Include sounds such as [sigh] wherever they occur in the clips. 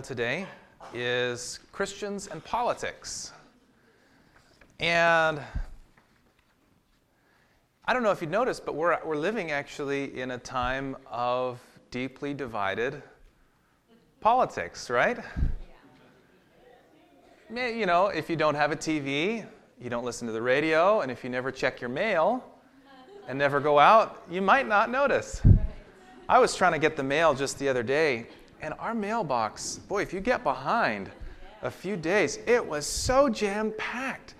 today is Christians and politics. And I don't know if you noticed, but we're, we're living actually in a time of deeply divided politics, right? You know, if you don't have a TV, you don't listen to the radio, and if you never check your mail and never go out, you might not notice. I was trying to get the mail just the other day, and our mailbox, boy, if you get behind a few days, it was so jam packed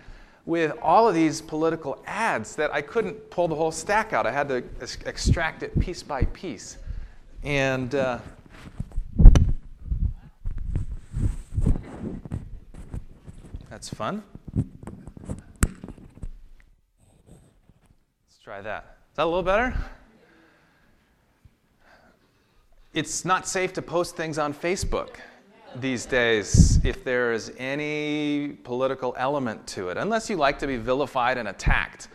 with all of these political ads that I couldn't pull the whole stack out. I had to extract it piece by piece. And uh, that's fun. Let's try that. Is that a little better? It's not safe to post things on Facebook these days if there is any political element to it, unless you like to be vilified and attacked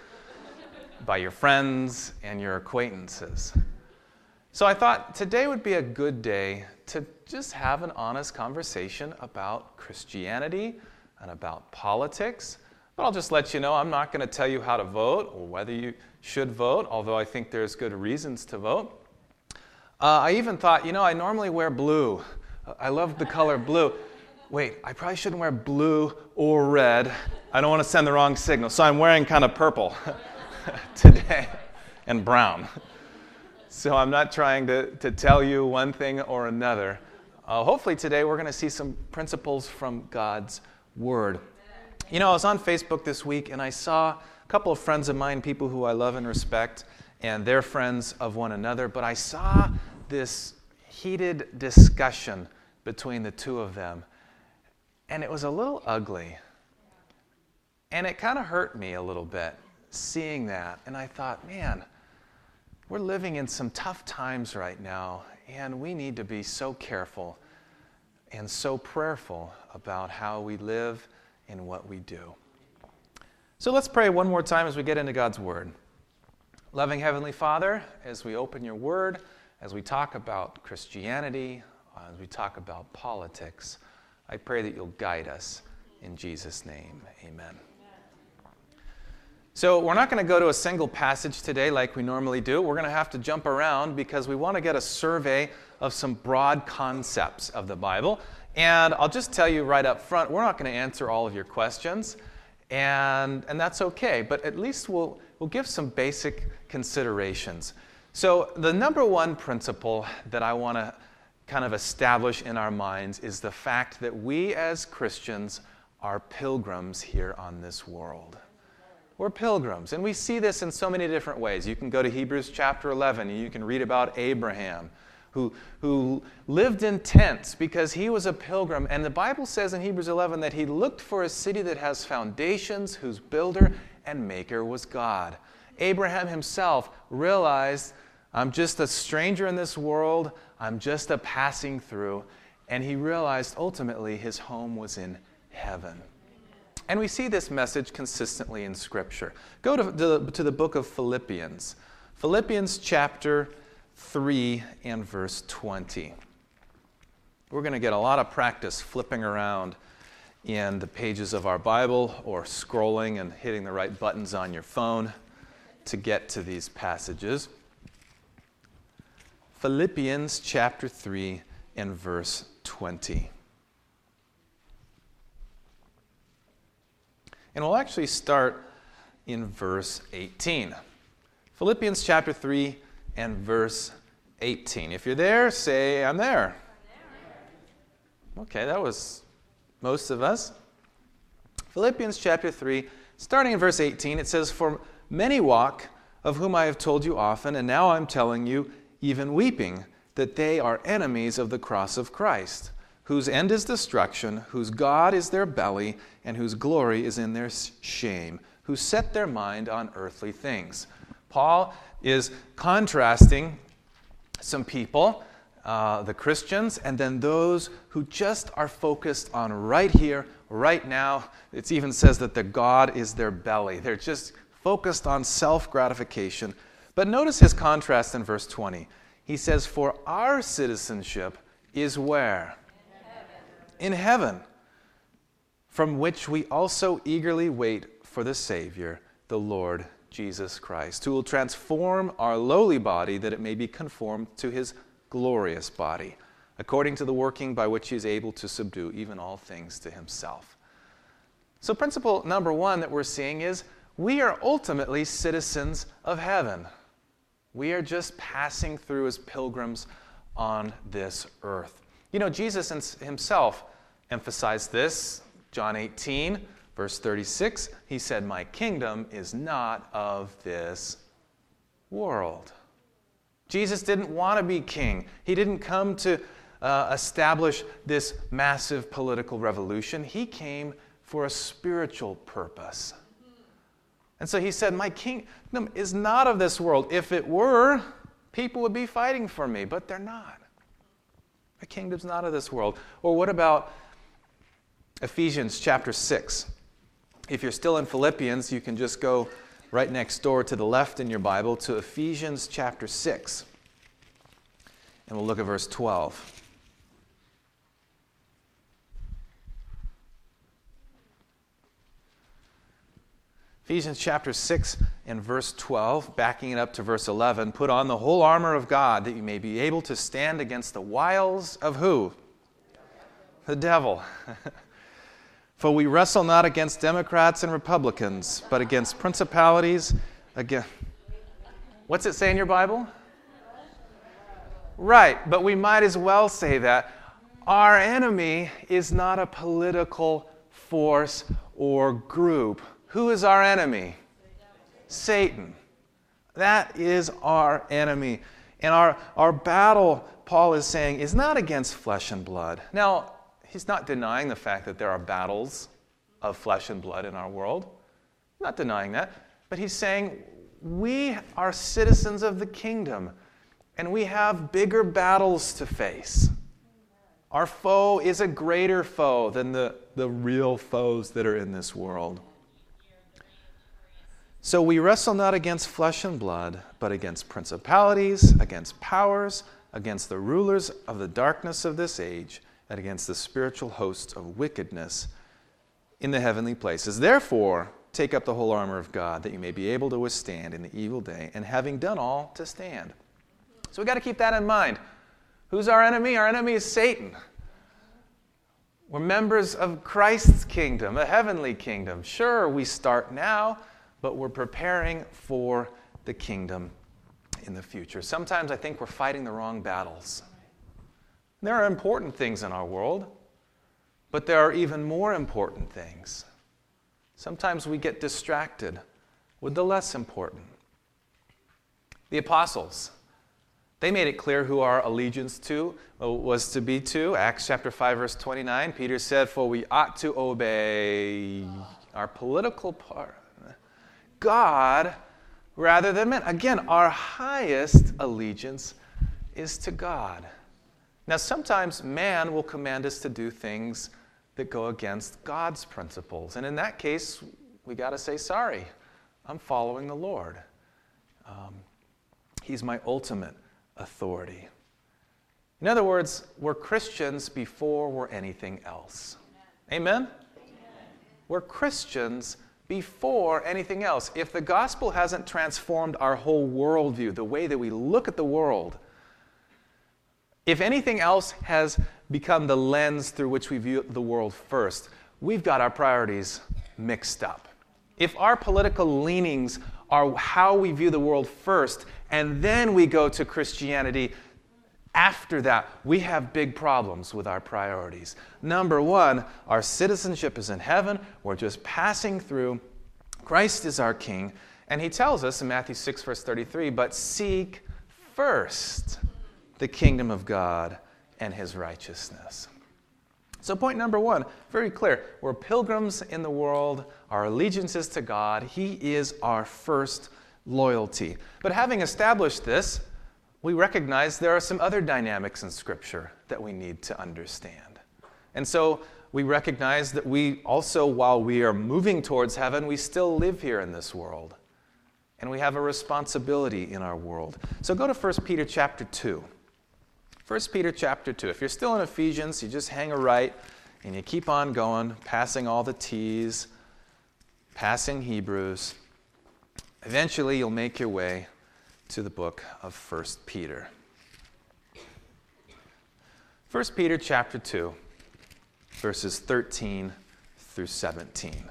by your friends and your acquaintances. So I thought today would be a good day to just have an honest conversation about Christianity and about politics. But I'll just let you know I'm not going to tell you how to vote or whether you should vote, although I think there's good reasons to vote. Uh, I even thought, you know, I normally wear blue. I love the color blue. Wait, I probably shouldn't wear blue or red. I don't want to send the wrong signal. So I'm wearing kind of purple [laughs] today and brown. So I'm not trying to, to tell you one thing or another. Uh, hopefully, today we're going to see some principles from God's Word. You know, I was on Facebook this week and I saw a couple of friends of mine, people who I love and respect, and they're friends of one another, but I saw this heated discussion between the two of them. And it was a little ugly. And it kind of hurt me a little bit seeing that. And I thought, man, we're living in some tough times right now, and we need to be so careful and so prayerful about how we live and what we do. So let's pray one more time as we get into God's Word. Loving Heavenly Father, as we open your Word, as we talk about Christianity, as we talk about politics, I pray that you'll guide us. In Jesus' name, amen. So, we're not going to go to a single passage today like we normally do. We're going to have to jump around because we want to get a survey of some broad concepts of the Bible. And I'll just tell you right up front, we're not going to answer all of your questions, and, and that's okay. But at least we'll, we'll give some basic considerations. So, the number one principle that I want to kind of establish in our minds is the fact that we as Christians are pilgrims here on this world. We're pilgrims, and we see this in so many different ways. You can go to Hebrews chapter 11, and you can read about Abraham, who, who lived in tents because he was a pilgrim. And the Bible says in Hebrews 11 that he looked for a city that has foundations, whose builder and maker was God. Abraham himself realized, I'm just a stranger in this world, I'm just a passing through. And he realized ultimately his home was in heaven. And we see this message consistently in Scripture. Go to the, to the book of Philippians, Philippians chapter 3 and verse 20. We're going to get a lot of practice flipping around in the pages of our Bible or scrolling and hitting the right buttons on your phone to get to these passages. Philippians chapter 3 and verse 20. And we'll actually start in verse 18. Philippians chapter 3 and verse 18. If you're there, say, I'm there. Okay, that was most of us. Philippians chapter 3, starting in verse 18, it says, For Many walk, of whom I have told you often, and now I'm telling you, even weeping, that they are enemies of the cross of Christ, whose end is destruction, whose God is their belly, and whose glory is in their shame, who set their mind on earthly things. Paul is contrasting some people, uh, the Christians, and then those who just are focused on right here, right now. It even says that the God is their belly. They're just focused on self gratification. But notice his contrast in verse 20. He says, For our citizenship is where? in heaven, from which we also eagerly wait for the Savior, the Lord Jesus Christ, who will transform our lowly body that it may be conformed to his glorious body, according to the working by which he is able to subdue even all things to himself. So, principle number one that we're seeing is we are ultimately citizens of heaven. We are just passing through as pilgrims on this earth. You know, Jesus himself emphasized this. John 18, verse 36, he said, My kingdom is not of this world. Jesus didn't want to be king. He didn't come to uh, establish this massive political revolution. He came for a spiritual purpose. And so he said, My kingdom is not of this world. If it were, people would be fighting for me, but they're not. My kingdom's not of this world. Or what about Ephesians chapter 6? If you're still in Philippians, you can just go right next door to the left in your Bible to Ephesians chapter 6. And we'll look at verse 12. Ephesians chapter 6 and verse 12, backing it up to verse 11, put on the whole armor of God that you may be able to stand against the wiles of who? The devil. [laughs] For we wrestle not against Democrats and Republicans, but against principalities, again. What's it say in your Bible? Right, but we might as well say that our enemy is not a political force or group who is our enemy? Satan. That is our enemy. And our, our battle, Paul is saying, is not against flesh and blood. Now, he's not denying the fact that there are battles of flesh and blood in our world. not denying that. But he's saying, we are citizens of the kingdom, and we have bigger battles to face. Our foe is a greater foe than the, the real foes that are in this world. So we wrestle not against flesh and blood, but against principalities, against powers, against the rulers of the darkness of this age, and against the spiritual hosts of wickedness in the heavenly places. Therefore, take up the whole armor of God, that you may be able to withstand in the evil day, and having done all, to stand. So we got to keep that in mind. Who's our enemy? Our enemy is Satan. We're members of Christ's kingdom, a heavenly kingdom. Sure, we start now but we're preparing for the kingdom in the future. Sometimes I think we're fighting the wrong battles. There are important things in our world, but there are even more important things. Sometimes we get distracted with the less important. The apostles, they made it clear who our allegiance to uh, was to be to. Acts chapter 5 verse 29, Peter said, "For we ought to obey our political part God rather than men. Again, our highest allegiance is to God. Now, sometimes man will command us to do things that go against God's principles. And in that case, we got to say, sorry, I'm following the Lord. Um, he's my ultimate authority. In other words, we're Christians before we're anything else. Amen? Amen? We're Christians before anything else. If the gospel hasn't transformed our whole worldview, the way that we look at the world, if anything else has become the lens through which we view the world first, we've got our priorities mixed up. If our political leanings are how we view the world first, and then we go to Christianity after that, we have big problems with our priorities. Number one, our citizenship is in heaven. We're just passing through. Christ is our King. And he tells us in Matthew 6, verse 33 but seek first the kingdom of God and his righteousness. So, point number one, very clear. We're pilgrims in the world. Our allegiance is to God. He is our first loyalty. But having established this, we recognize there are some other dynamics in Scripture that we need to understand. And so we recognize that we also, while we are moving towards heaven, we still live here in this world. And we have a responsibility in our world. So go to 1 Peter chapter 2. 1 Peter chapter 2. If you're still in Ephesians, you just hang a right and you keep on going, passing all the T's, passing Hebrews. Eventually, you'll make your way to the book of 1 Peter. 1 Peter chapter 2, verses 13 through 17.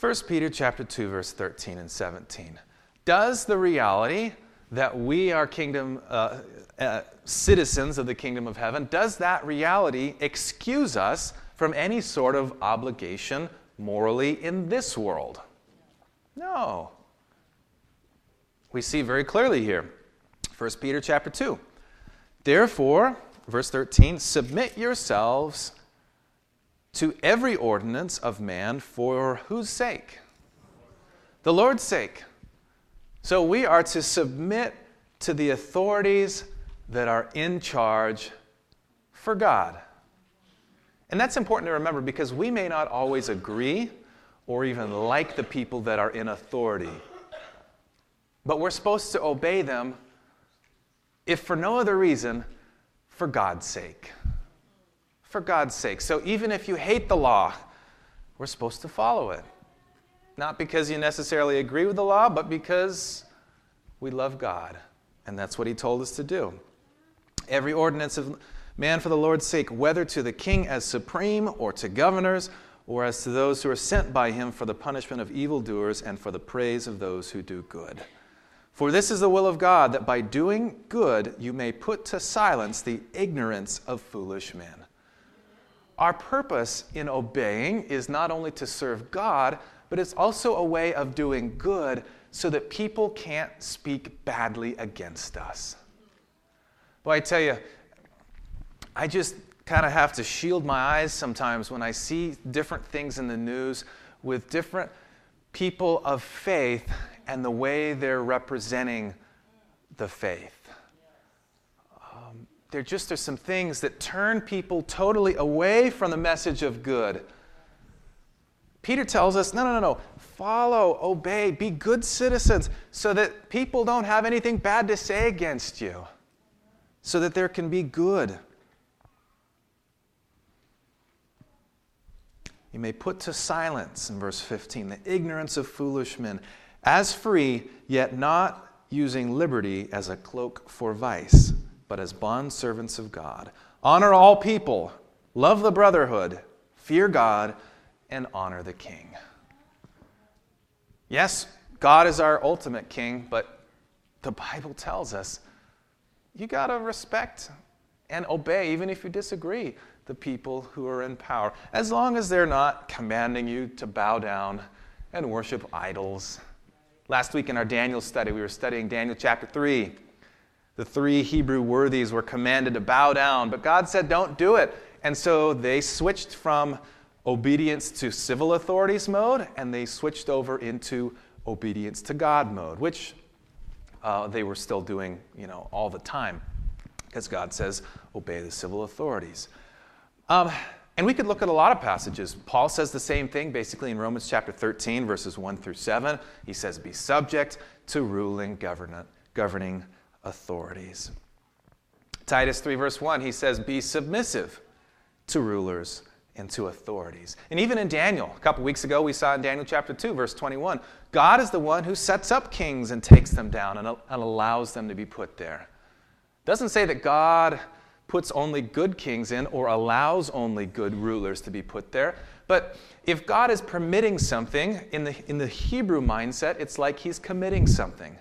1 Peter chapter 2 verse 13 and 17. Does the reality that we are kingdom uh, uh, citizens of the kingdom of heaven, does that reality excuse us from any sort of obligation morally in this world? No. We see very clearly here. 1 Peter chapter 2. Therefore, verse 13, submit yourselves to every ordinance of man for whose sake? The Lord's sake. So we are to submit to the authorities that are in charge for God. And that's important to remember because we may not always agree or even like the people that are in authority. But we're supposed to obey them, if for no other reason, for God's sake for God's sake. So even if you hate the law, we're supposed to follow it. Not because you necessarily agree with the law, but because we love God. And that's what he told us to do. Every ordinance of man for the Lord's sake, whether to the king as supreme or to governors, or as to those who are sent by him for the punishment of evildoers and for the praise of those who do good. For this is the will of God, that by doing good you may put to silence the ignorance of foolish men. Our purpose in obeying is not only to serve God, but it's also a way of doing good so that people can't speak badly against us. Well, I tell you, I just kind of have to shield my eyes sometimes when I see different things in the news with different people of faith and the way they're representing the faith um, there just are some things that turn people totally away from the message of good. Peter tells us no, no, no, no. Follow, obey, be good citizens so that people don't have anything bad to say against you, so that there can be good. You may put to silence, in verse 15, the ignorance of foolish men, as free, yet not using liberty as a cloak for vice but as bondservants of God. Honor all people, love the brotherhood, fear God, and honor the king. Yes, God is our ultimate king, but the Bible tells us you got to respect and obey, even if you disagree, the people who are in power, as long as they're not commanding you to bow down and worship idols. Last week in our Daniel study, we were studying Daniel chapter 3. The three Hebrew worthies were commanded to bow down, but God said, don't do it. And so they switched from obedience to civil authorities mode and they switched over into obedience to God mode, which uh, they were still doing, you know, all the time, because God says, obey the civil authorities. Um, and we could look at a lot of passages. Paul says the same thing basically in Romans chapter 13, verses 1 through 7. He says, Be subject to ruling governing authorities. Titus 3, verse 1, he says, Be submissive to rulers and to authorities. And even in Daniel, a couple weeks ago, we saw in Daniel chapter 2, verse 21, God is the one who sets up kings and takes them down and, and allows them to be put there. Doesn't say that God puts only good kings in or allows only good rulers to be put there. But if God is permitting something, in the, in the Hebrew mindset, it's like he's committing something.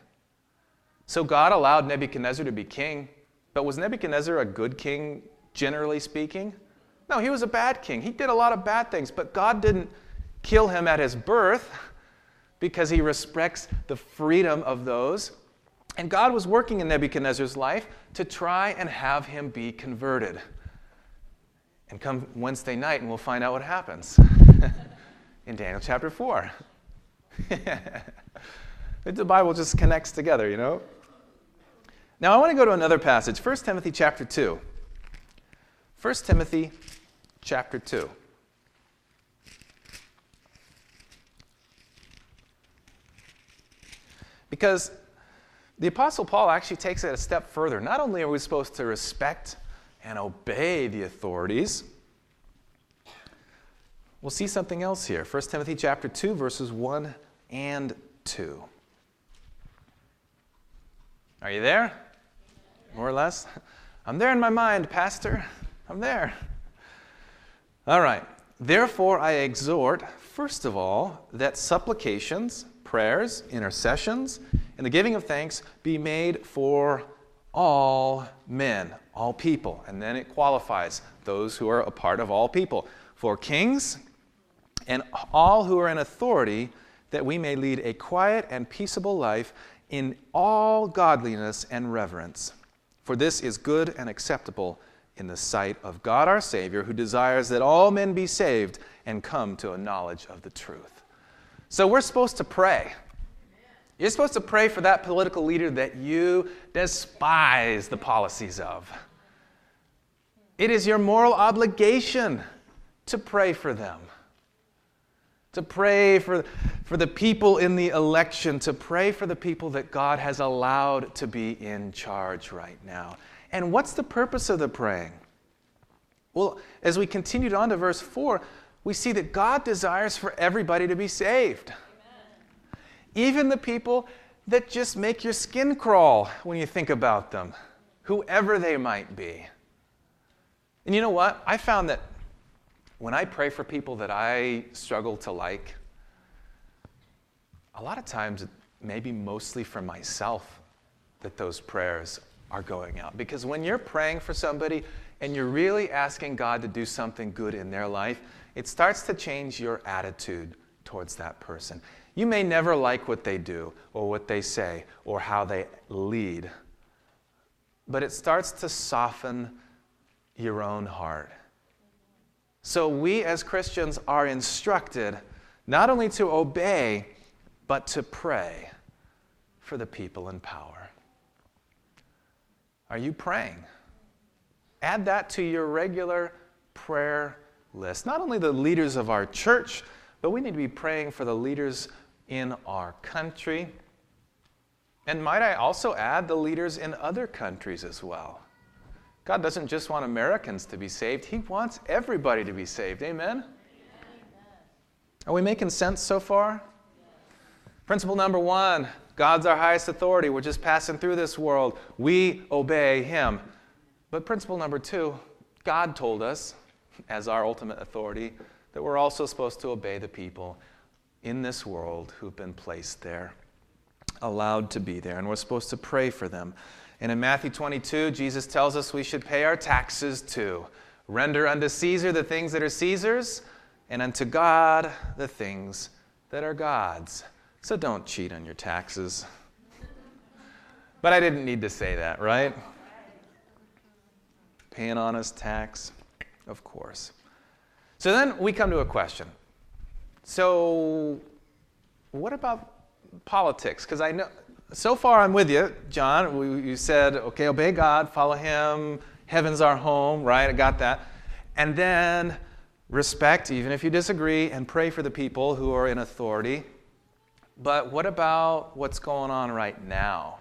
So God allowed Nebuchadnezzar to be king, but was Nebuchadnezzar a good king, generally speaking? No, he was a bad king. He did a lot of bad things, but God didn't kill him at his birth [laughs] because he respects the freedom of those. And God was working in Nebuchadnezzar's life to try and have him be converted. And come Wednesday night, and we'll find out what happens [laughs] in Daniel chapter 4. [laughs] the Bible just connects together, you know? Now I want to go to another passage, 1 Timothy chapter 2. 1 Timothy chapter 2. Because The Apostle Paul actually takes it a step further. Not only are we supposed to respect and obey the authorities, we'll see something else here. 1 Timothy chapter 2, verses 1 and 2. Are you there? More or less? I'm there in my mind, Pastor. I'm there. All right. Therefore, I exhort, first of all, that supplications, prayers, intercessions, and the giving of thanks be made for all men, all people. And then it qualifies those who are a part of all people. For kings and all who are in authority, that we may lead a quiet and peaceable life in all godliness and reverence. For this is good and acceptable in the sight of God our Savior, who desires that all men be saved and come to a knowledge of the truth. So we're supposed to pray. You're supposed to pray for that political leader that you despise the policies of. It is your moral obligation to pray for them to pray for, for the people in the election, to pray for the people that God has allowed to be in charge right now. And what's the purpose of the praying? Well, as we continued on to verse 4, we see that God desires for everybody to be saved. Amen. Even the people that just make your skin crawl when you think about them, whoever they might be. And you know what? I found that when I pray for people that I struggle to like, a lot of times maybe mostly for myself that those prayers are going out. Because when you're praying for somebody and you're really asking God to do something good in their life, it starts to change your attitude towards that person. You may never like what they do or what they say or how they lead, but it starts to soften your own heart. So we as Christians are instructed not only to obey, but to pray for the people in power. Are you praying? Add that to your regular prayer list. Not only the leaders of our church, but we need to be praying for the leaders in our country. And might I also add the leaders in other countries as well? God doesn't just want Americans to be saved, He wants everybody to be saved. Amen? Are we making sense so far? Principle number one God's our highest authority. We're just passing through this world. We obey Him. But principle number two God told us, as our ultimate authority, that we're also supposed to obey the people in this world who've been placed there, allowed to be there, and we're supposed to pray for them. And in Matthew 22, Jesus tells us we should pay our taxes too. Render unto Caesar the things that are Caesar's, and unto God the things that are God's. So don't cheat on your taxes. But I didn't need to say that, right? Pay an honest tax, of course. So then we come to a question. So, what about politics? Because I know so far I'm with you, John. You said, okay, obey God, follow Him, heaven's our home, right? I got that. And then respect, even if you disagree, and pray for the people who are in authority. But what about what's going on right now?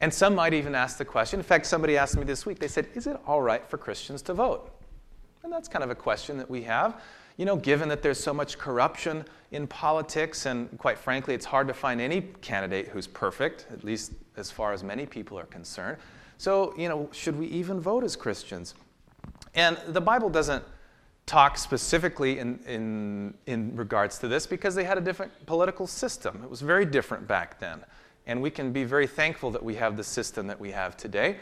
And some might even ask the question. In fact, somebody asked me this week, they said, Is it all right for Christians to vote? And that's kind of a question that we have you know, given that there's so much corruption in politics, and quite frankly, it's hard to find any candidate who's perfect, at least as far as many people are concerned. So, you know, should we even vote as Christians? And the Bible doesn't talk specifically in, in, in regards to this because they had a different political system. It was very different back then. And we can be very thankful that we have the system that we have today.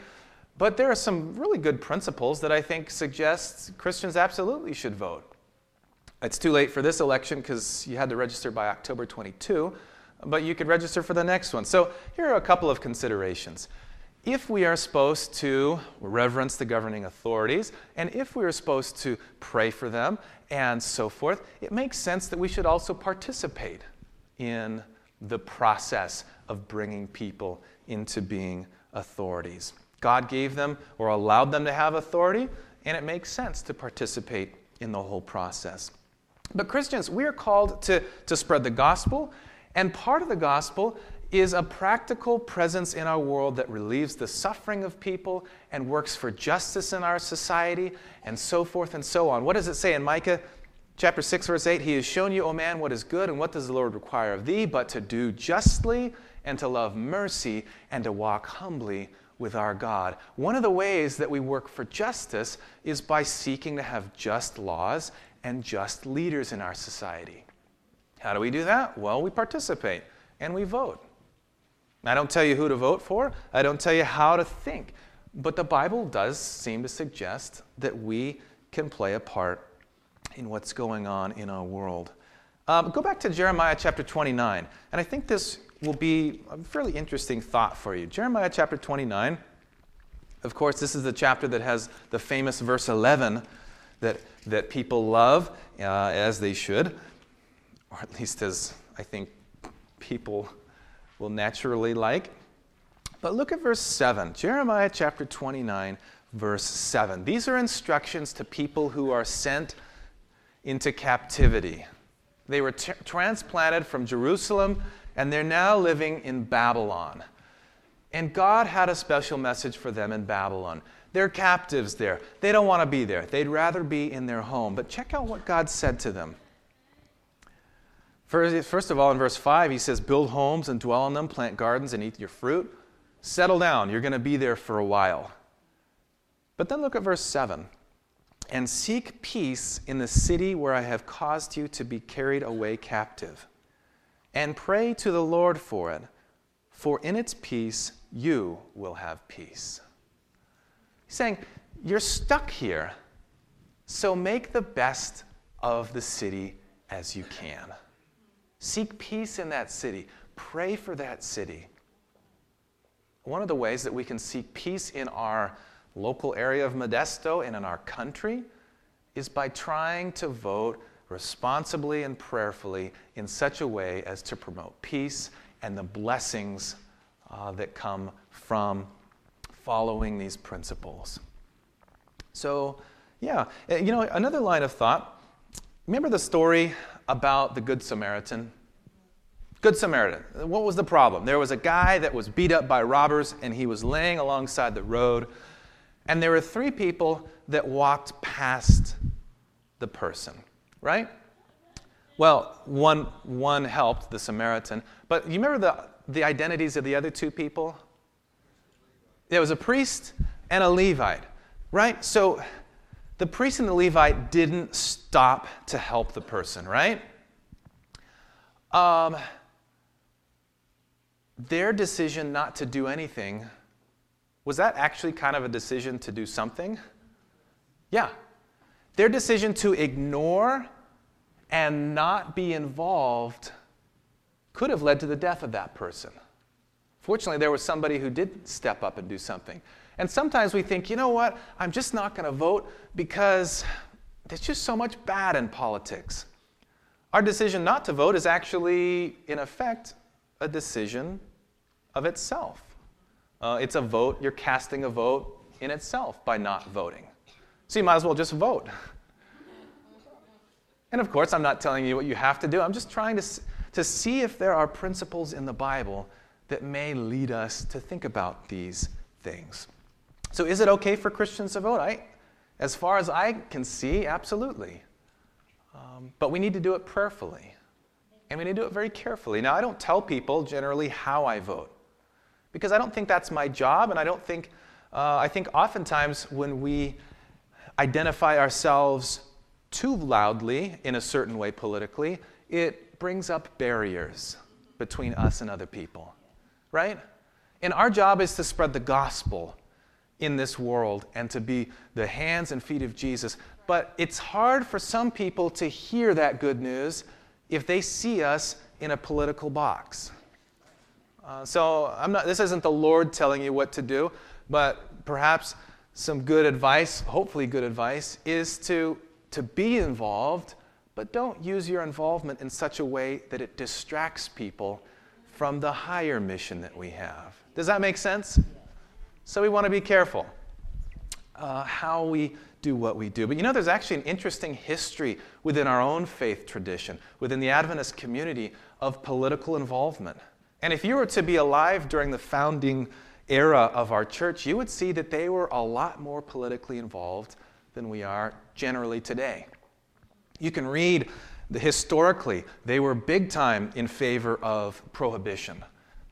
But there are some really good principles that I think suggest Christians absolutely should vote. It's too late for this election because you had to register by October 22, but you could register for the next one. So here are a couple of considerations. If we are supposed to reverence the governing authorities, and if we are supposed to pray for them and so forth, it makes sense that we should also participate in the process of bringing people into being authorities. God gave them or allowed them to have authority, and it makes sense to participate in the whole process. But Christians, we are called to, to spread the gospel, and part of the gospel is a practical presence in our world that relieves the suffering of people and works for justice in our society and so forth and so on. What does it say in Micah chapter 6 verse 8? He has shown you, O man, what is good and what does the Lord require of thee but to do justly and to love mercy and to walk humbly with our God. One of the ways that we work for justice is by seeking to have just laws and just leaders in our society. How do we do that? Well, we participate and we vote. I don't tell you who to vote for, I don't tell you how to think. But the Bible does seem to suggest that we can play a part in what's going on in our world. Um, go back to Jeremiah chapter 29, and I think this will be a fairly interesting thought for you. Jeremiah chapter 29, of course, this is the chapter that has the famous verse 11 that, that people love, uh, as they should, or at least as I think people will naturally like. But look at verse 7, Jeremiah chapter 29, verse 7. These are instructions to people who are sent into captivity. They were t- transplanted from Jerusalem and they're now living in Babylon. And God had a special message for them in Babylon. They're captives there. They don't want to be there. They'd rather be in their home. But check out what God said to them. First of all, in verse 5, he says, Build homes and dwell in them, plant gardens and eat your fruit. Settle down. You're going to be there for a while. But then look at verse 7 and seek peace in the city where I have caused you to be carried away captive. And pray to the Lord for it, for in its peace you will have peace. He's saying, You're stuck here, so make the best of the city as you can. Seek peace in that city. Pray for that city. One of the ways that we can seek peace in our local area of Modesto and in our country is by trying to vote responsibly and prayerfully in such a way as to promote peace and the blessings uh, that come from following these principles. So, yeah, uh, you know, another line of thought. Remember the story about the Good Samaritan? Good Samaritan. What was the problem? There was a guy that was beat up by robbers and he was laying alongside the road. And there were three people that walked past the person, right? Well, one, one helped, the Samaritan. But you remember the, the identities of the other two people? There was a priest and a Levite, right? So the priest and the Levite didn't stop to help the person, right? Um, their decision not to do anything, was that actually kind of a decision to do something? Yeah. Their decision to ignore and not be involved could have led to the death of that person. Fortunately, there was somebody who did step up and do something. And sometimes we think, you know what, I'm just not going to vote because there's just so much bad in politics. Our decision not to vote is actually, in effect, a decision of itself. Uh, it's a vote, you're casting a vote in itself by not voting. So you might as well just vote. And of course, I'm not telling you what you have to do. I'm just trying to, to see if there are principles in the Bible that may lead us to think about these things. So, is it okay for Christians to vote? I, as far as I can see, absolutely. Um, but we need to do it prayerfully. And we need to do it very carefully. Now, I don't tell people generally how I vote because I don't think that's my job. And I don't think, uh, I think oftentimes when we identify ourselves too loudly in a certain way politically, it brings up barriers between us and other people, right? And our job is to spread the gospel in this world and to be the hands and feet of Jesus. But it's hard for some people to hear that good news if they see us in a political box. Uh, so I'm not, this isn't the Lord telling you what to do, but perhaps some good advice, hopefully good advice, is to, to be involved, but don't use your involvement in such a way that it distracts people from the higher mission that we have. Does that make sense? So we want to be careful uh, how we do what we do. But you know, there's actually an interesting history within our own faith tradition, within the Adventist community, of political involvement. And if you were to be alive during the founding era of our church, you would see that they were a lot more politically involved than we are generally today. You can read the, historically, they were big time in favor of prohibition.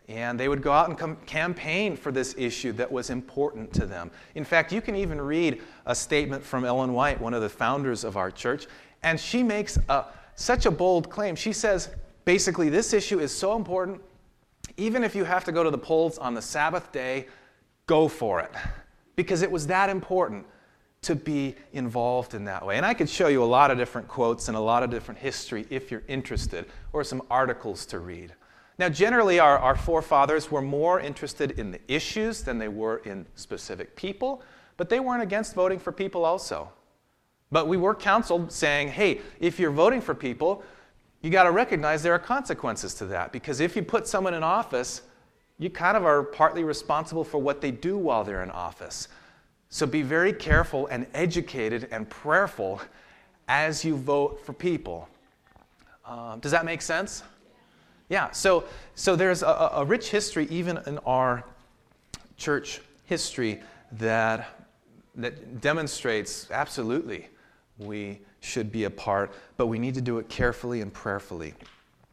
And they would go out and campaign for this issue that was important to them. In fact, you can even read a statement from Ellen White, one of the founders of our church, and she makes a, such a bold claim. She says, basically, this issue is so important, even if you have to go to the polls on the Sabbath day, go for it. Because it was that important to be involved in that way. And I could show you a lot of different quotes and a lot of different history if you're interested, or some articles to read. Now, generally, our, our forefathers were more interested in the issues than they were in specific people, but they weren't against voting for people also. But we were counseled saying, hey, if you're voting for people, you got to recognize there are consequences to that. Because if you put someone in office, you kind of are partly responsible for what they do while they're in office. So be very careful and educated and prayerful as you vote for people. Um, does that make sense? Yeah, so, so there's a, a rich history, even in our church history, that, that demonstrates absolutely we should be a part, but we need to do it carefully and prayerfully.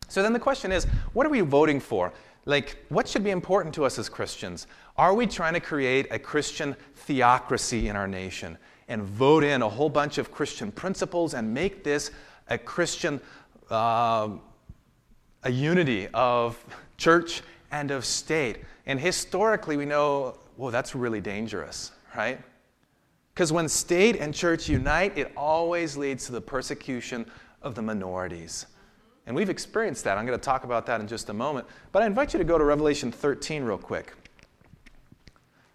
So then the question is what are we voting for? Like, what should be important to us as Christians? Are we trying to create a Christian theocracy in our nation and vote in a whole bunch of Christian principles and make this a Christian uh, a unity of church and of state. And historically, we know, well, that's really dangerous, right? Because when state and church unite, it always leads to the persecution of the minorities. And we've experienced that. I'm going to talk about that in just a moment. But I invite you to go to Revelation 13 real quick.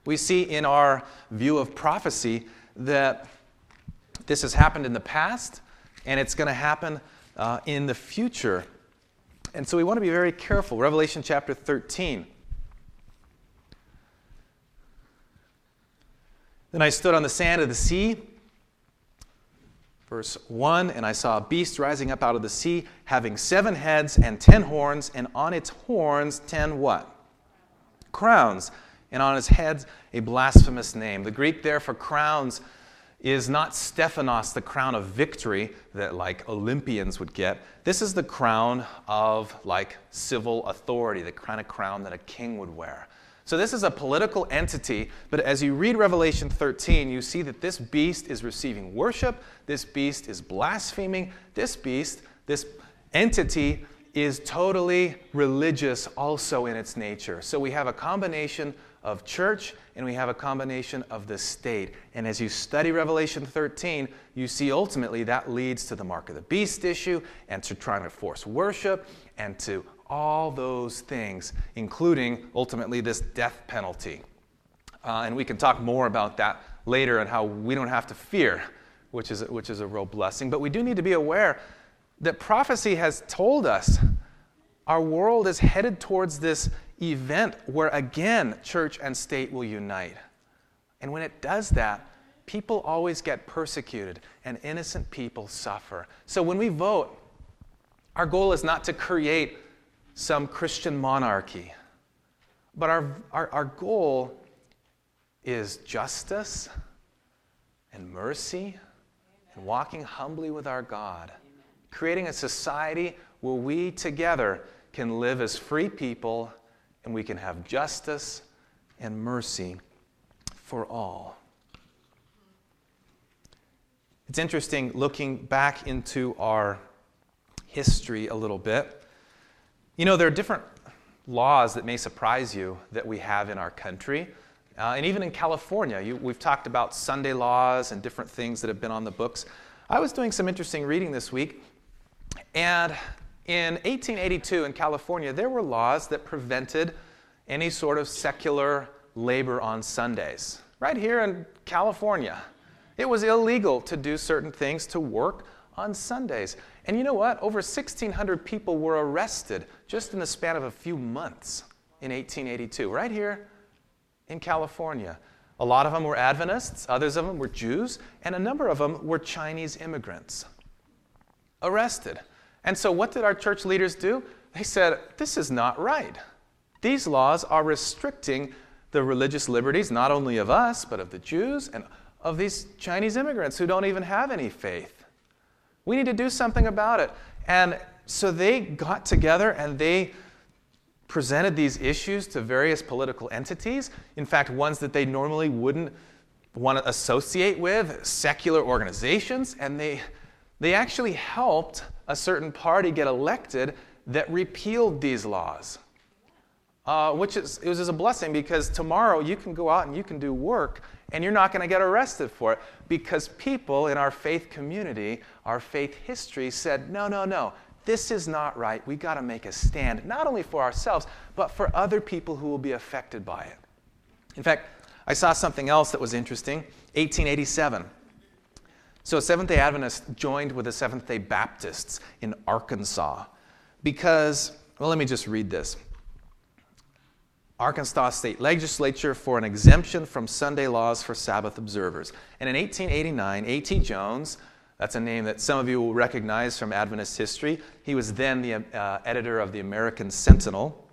We see in our view of prophecy that this has happened in the past and it's going to happen uh, in the future. And so we want to be very careful. Revelation chapter 13. Then I stood on the sand of the sea. Verse 1 And I saw a beast rising up out of the sea, having seven heads and ten horns, and on its horns ten what? Crowns. And on its heads a blasphemous name. The Greek there for crowns is not Stephanos, the crown of victory that like Olympians would get. This is the crown of like civil authority, the kind of crown that a king would wear. So this is a political entity, but as you read Revelation 13, you see that this beast is receiving worship, this beast is blaspheming, this beast, this entity is totally religious also in its nature. So we have a combination of church and we have a combination of the state. And as you study Revelation 13, you see ultimately that leads to the mark of the beast issue and to trying to force worship and to all those things, including ultimately this death penalty. Uh, and we can talk more about that later and how we don't have to fear, which is, which is a real blessing. But we do need to be aware that prophecy has told us our world is headed towards this event where again church and state will unite. And when it does that, people always get persecuted and innocent people suffer. So when we vote, our goal is not to create some Christian monarchy, but our, our, our goal is justice and mercy and walking humbly with our God, creating a society where we together can live as free people and we can have justice and mercy for all. It's interesting looking back into our history a little bit. You know, there are different laws that may surprise you that we have in our country. Uh, and even in California, you, we've talked about Sunday laws and different things that have been on the books. I was doing some interesting reading this week, and in 1882 in California, there were laws that prevented any sort of secular labor on Sundays. Right here in California, it was illegal to do certain things to work on Sundays. And you know what? Over 1,600 people were arrested just in the span of a few months in 1882, right here in California. A lot of them were Adventists, others of them were Jews, and a number of them were Chinese immigrants. Arrested. And so, what did our church leaders do? They said, This is not right. These laws are restricting the religious liberties, not only of us, but of the Jews and of these Chinese immigrants who don't even have any faith. We need to do something about it. And so they got together and they presented these issues to various political entities. In fact, ones that they normally wouldn't want to associate with, secular organizations. And they, they actually helped a certain party get elected that repealed these laws. Uh, which is, it was a blessing because tomorrow you can go out and you can do work and you're not going to get arrested for it because people in our faith community, our faith history said, no, no, no, this is not right. We got to make a stand, not only for ourselves, but for other people who will be affected by it. In fact, I saw something else that was interesting 1887. So, Seventh day Adventists joined with the Seventh day Baptists in Arkansas because, well, let me just read this. Arkansas State Legislature for an exemption from Sunday laws for Sabbath observers. And in 1889, A.T. Jones, that's a name that some of you will recognize from Adventist history, he was then the uh, editor of the American Sentinel.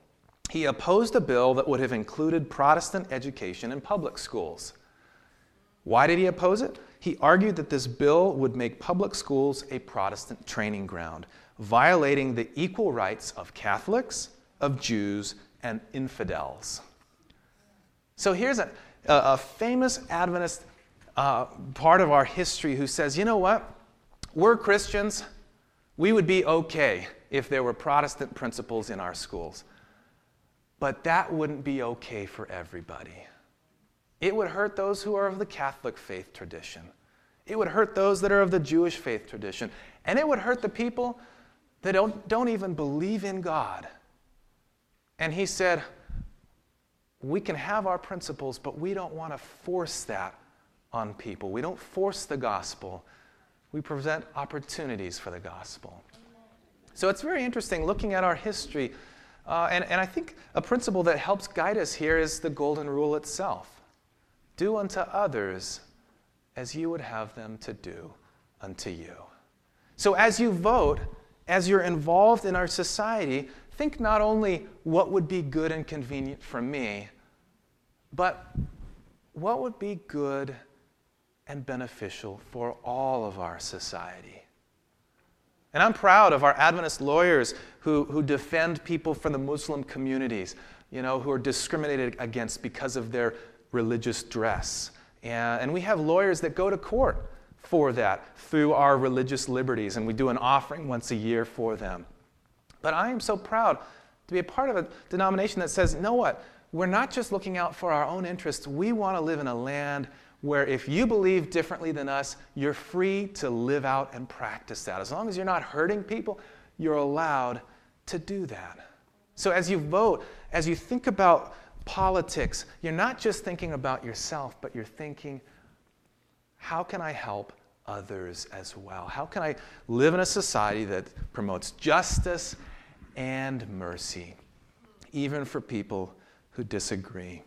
He opposed a bill that would have included Protestant education in public schools. Why did he oppose it? He argued that this bill would make public schools a Protestant training ground, violating the equal rights of Catholics, of Jews, and infidels. So here's a, a famous Adventist uh, part of our history who says, you know what? We're Christians. We would be okay if there were Protestant principles in our schools. But that wouldn't be okay for everybody. It would hurt those who are of the Catholic faith tradition. It would hurt those that are of the Jewish faith tradition. And it would hurt the people that don't, don't even believe in God. And he said, We can have our principles, but we don't want to force that on people. We don't force the gospel, we present opportunities for the gospel. So it's very interesting looking at our history. Uh, and, and I think a principle that helps guide us here is the golden rule itself do unto others as you would have them to do unto you. So as you vote, as you're involved in our society, think not only what would be good and convenient for me, but what would be good and beneficial for all of our society. And I'm proud of our Adventist lawyers who, who defend people from the Muslim communities, you know, who are discriminated against because of their religious dress. And, we have lawyers that go to court for that through our religious liberties, and we do an offering once a year for them. But I am so proud to be a part of a denomination that says, you know what? We're not just looking out for our own interests. We want to live in a land where if you believe differently than us, you're free to live out and practice that. As long as you're not hurting people, you're allowed to do that. So as you vote, as you think about politics, you're not just thinking about yourself, but you're thinking, how can I help others as well? How can I live in a society that promotes justice and mercy, even for people who disagree.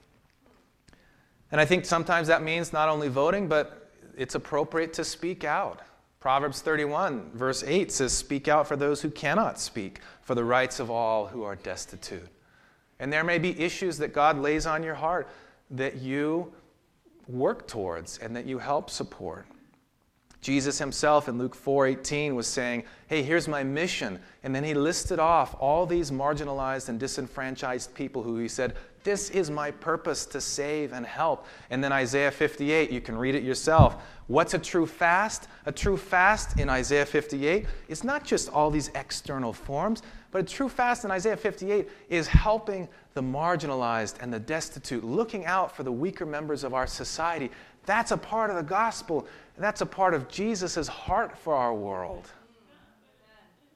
And I think sometimes that means not only voting, but it's appropriate to speak out. Proverbs 31, verse 8 says, Speak out for those who cannot speak, for the rights of all who are destitute. And there may be issues that God lays on your heart that you work towards and that you help support. Jesus himself in Luke 4:18 was saying, "Hey, here's my mission." And then he listed off all these marginalized and disenfranchised people who he said, "This is my purpose to save and help." And then Isaiah 58, you can read it yourself. What's a true fast? A true fast in Isaiah 58 is not just all these external forms, but a true fast in Isaiah 58 is helping the marginalized and the destitute, looking out for the weaker members of our society. That's a part of the gospel. That's a part of Jesus' heart for our world.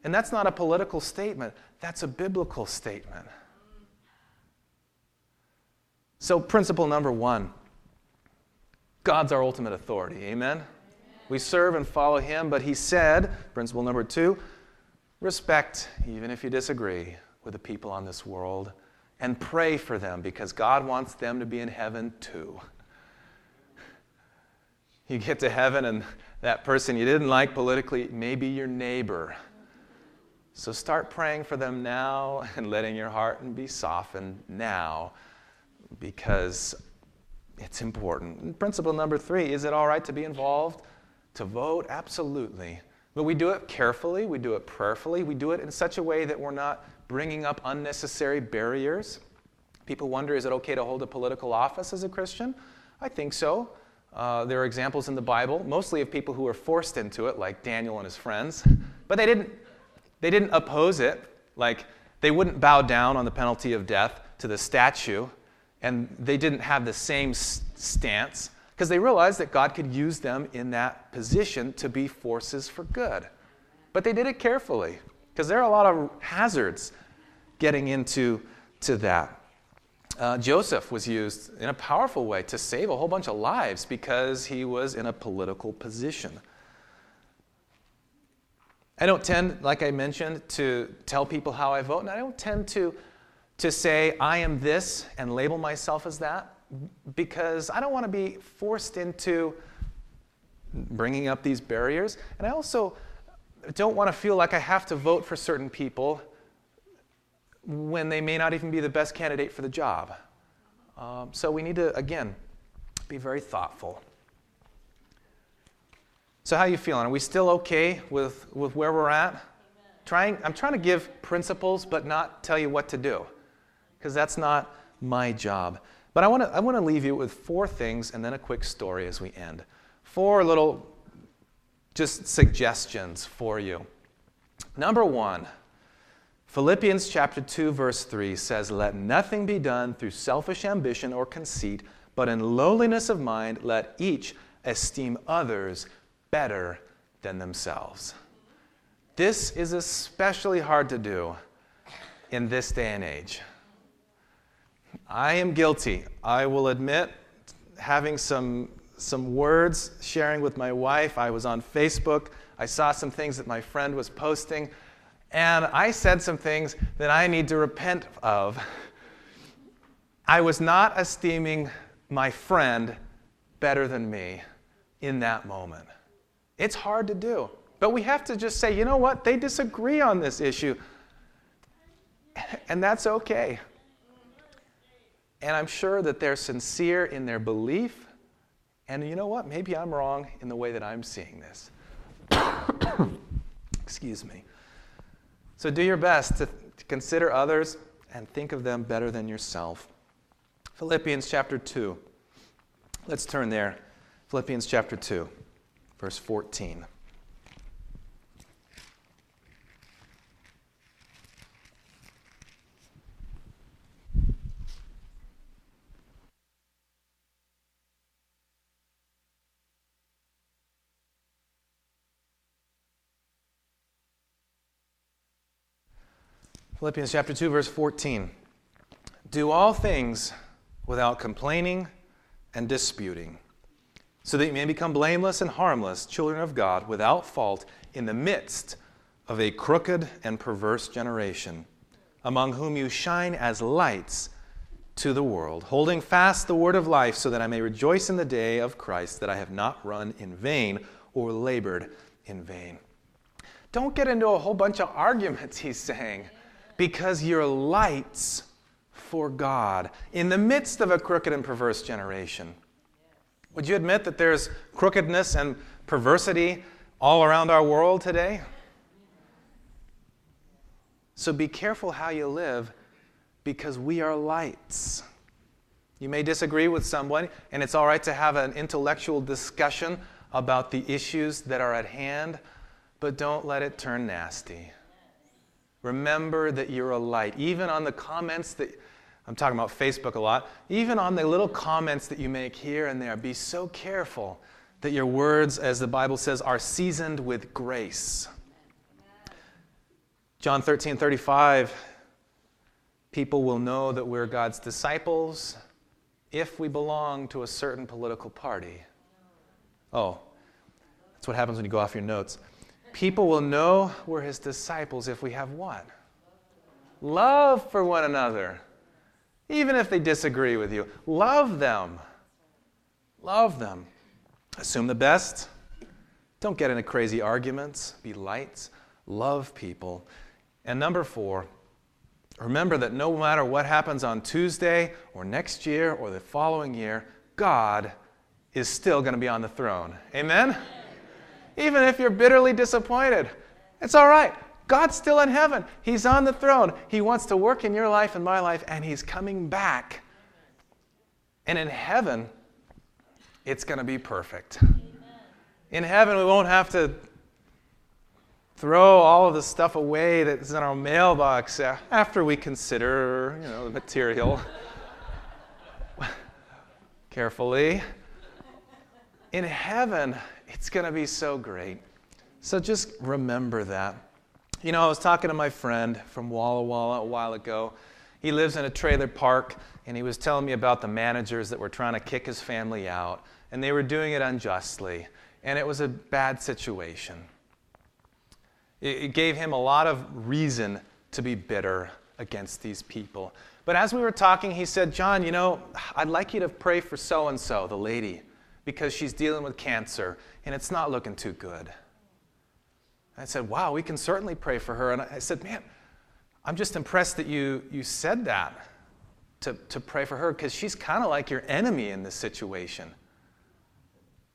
And that's not a political statement, that's a biblical statement. So, principle number one God's our ultimate authority. Amen? Amen? We serve and follow Him, but He said, principle number two, respect, even if you disagree with the people on this world, and pray for them because God wants them to be in heaven too. [laughs] You get to heaven, and that person you didn't like politically may be your neighbor. So start praying for them now and letting your heart be softened now because it's important. And principle number three is it all right to be involved? To vote? Absolutely. But we do it carefully, we do it prayerfully, we do it in such a way that we're not bringing up unnecessary barriers. People wonder is it okay to hold a political office as a Christian? I think so. Uh, there are examples in the Bible, mostly of people who were forced into it, like Daniel and his friends, but they didn't, they didn't oppose it. Like, they wouldn't bow down on the penalty of death to the statue, and they didn't have the same stance because they realized that God could use them in that position to be forces for good. But they did it carefully because there are a lot of hazards getting into to that. Uh, Joseph was used in a powerful way to save a whole bunch of lives because he was in a political position. I don't tend, like I mentioned, to tell people how I vote, and I don't tend to, to say I am this and label myself as that because I don't want to be forced into bringing up these barriers. And I also don't want to feel like I have to vote for certain people when they may not even be the best candidate for the job. Um, so we need to, again, be very thoughtful. So how are you feeling? Are we still okay with, with where we're at? Trying, I'm trying to give principles, but not tell you what to do, because that's not my job. But I want to I want to leave you with four things and then a quick story as we end. Four little just suggestions for you. Number one, Philippians chapter 2 verse 3 says, "Let nothing be done through selfish ambition or conceit, but in lowliness of mind let each esteem others better than themselves." This is especially hard to do in this day and age. I am guilty. I will admit having some, some words, sharing with my wife. I was on Facebook. I saw some things that my friend was posting, and I said some things that I need to repent of. I was not esteeming my friend better than me in that moment. It's hard to do. But we have to just say, you know what? They disagree on this issue. And that's okay. And I'm sure that they're sincere in their belief. And you know what? Maybe I'm wrong in the way that I'm seeing this. [coughs] Excuse me. So do your best to, to consider others and think of them better than yourself. Philippians chapter 2. Let's turn there. Philippians chapter 2, verse 14. Philippians chapter 2, verse 14. Do all things without complaining and disputing, so that you may become blameless and harmless, children of God, without fault, in the midst of a crooked and perverse generation, among whom you shine as lights to the world, holding fast the word of life, so that I may rejoice in the day of Christ, that I have not run in vain or labored in vain. Don't get into a whole bunch of arguments, [laughs] he's saying because you're lights for God in the midst of a crooked and perverse generation. Would you admit that there's crookedness and perversity all around our world today? So be careful how you live because we are lights. You may disagree with someone, and it's all right to have an intellectual discussion about the issues that are at hand, but don't let it turn nasty. Remember that you're a light. Even on the comments that, I'm talking about Facebook a lot, even on the little comments that you make here and there, be so careful that your words, as the Bible says, are seasoned with grace. John 13, 35, people will know that we're God's disciples if we belong to a certain political party. Oh, that's what happens when you go off your notes. People will know we're his disciples if we have what? Love for one another. Even if they disagree with you, love them. Love them. Assume the best. Don't get into crazy arguments. Be light. Love people. And number four, remember that no matter what happens on Tuesday or next year or the following year, God is still going to be on the throne. Amen? Even if you're bitterly disappointed, it's all right. God's still in heaven. He's on the throne. He wants to work in your life and my life, and He's coming back. And in heaven, it's going to be perfect. In heaven, we won't have to throw all of the stuff away that's in our mailbox uh, after we consider, you know, the material [laughs] carefully. In heaven, it's going to be so great. So just remember that. You know, I was talking to my friend from Walla Walla a while ago. He lives in a trailer park, and he was telling me about the managers that were trying to kick his family out, and they were doing it unjustly, and it was a bad situation. It gave him a lot of reason to be bitter against these people. But as we were talking, he said, John, you know, I'd like you to pray for so and so, the lady, because she's dealing with cancer and it's not looking too good. I said, Wow, we can certainly pray for her. And I said, Man, I'm just impressed that you, you said that to, to pray for her because she's kind of like your enemy in this situation.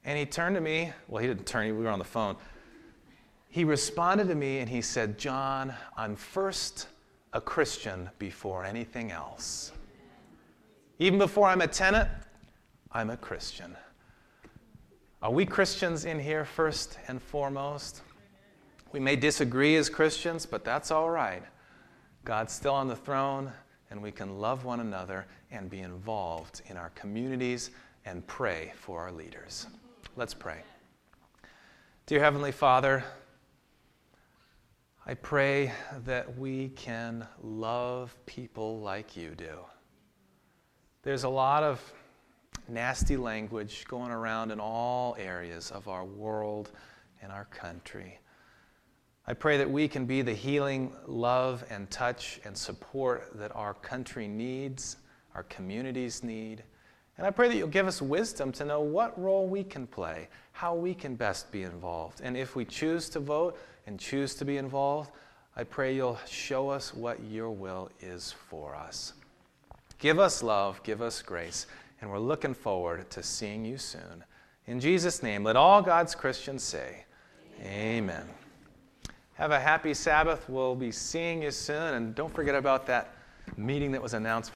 And he turned to me. Well, he didn't turn, we were on the phone. He responded to me and he said, John, I'm first a Christian before anything else. Even before I'm a tenant, I'm a Christian. Are we Christians in here first and foremost? We may disagree as Christians, but that's all right. God's still on the throne, and we can love one another and be involved in our communities and pray for our leaders. Let's pray. Dear Heavenly Father, I pray that we can love people like you do. There's a lot of nasty language going around in all areas of our world and our country. I pray that we can be the healing love and touch and support that our country needs, our communities need. And I pray that you'll give us wisdom to know what role we can play, how we can best be involved. And if we choose to vote, and choose to be involved, I pray you'll show us what your will is for us. Give us love, give us grace, and we're looking forward to seeing you soon. In Jesus' name, let all God's Christians say, Amen. Amen. Have a happy Sabbath. We'll be seeing you soon, and don't forget about that meeting that was announced.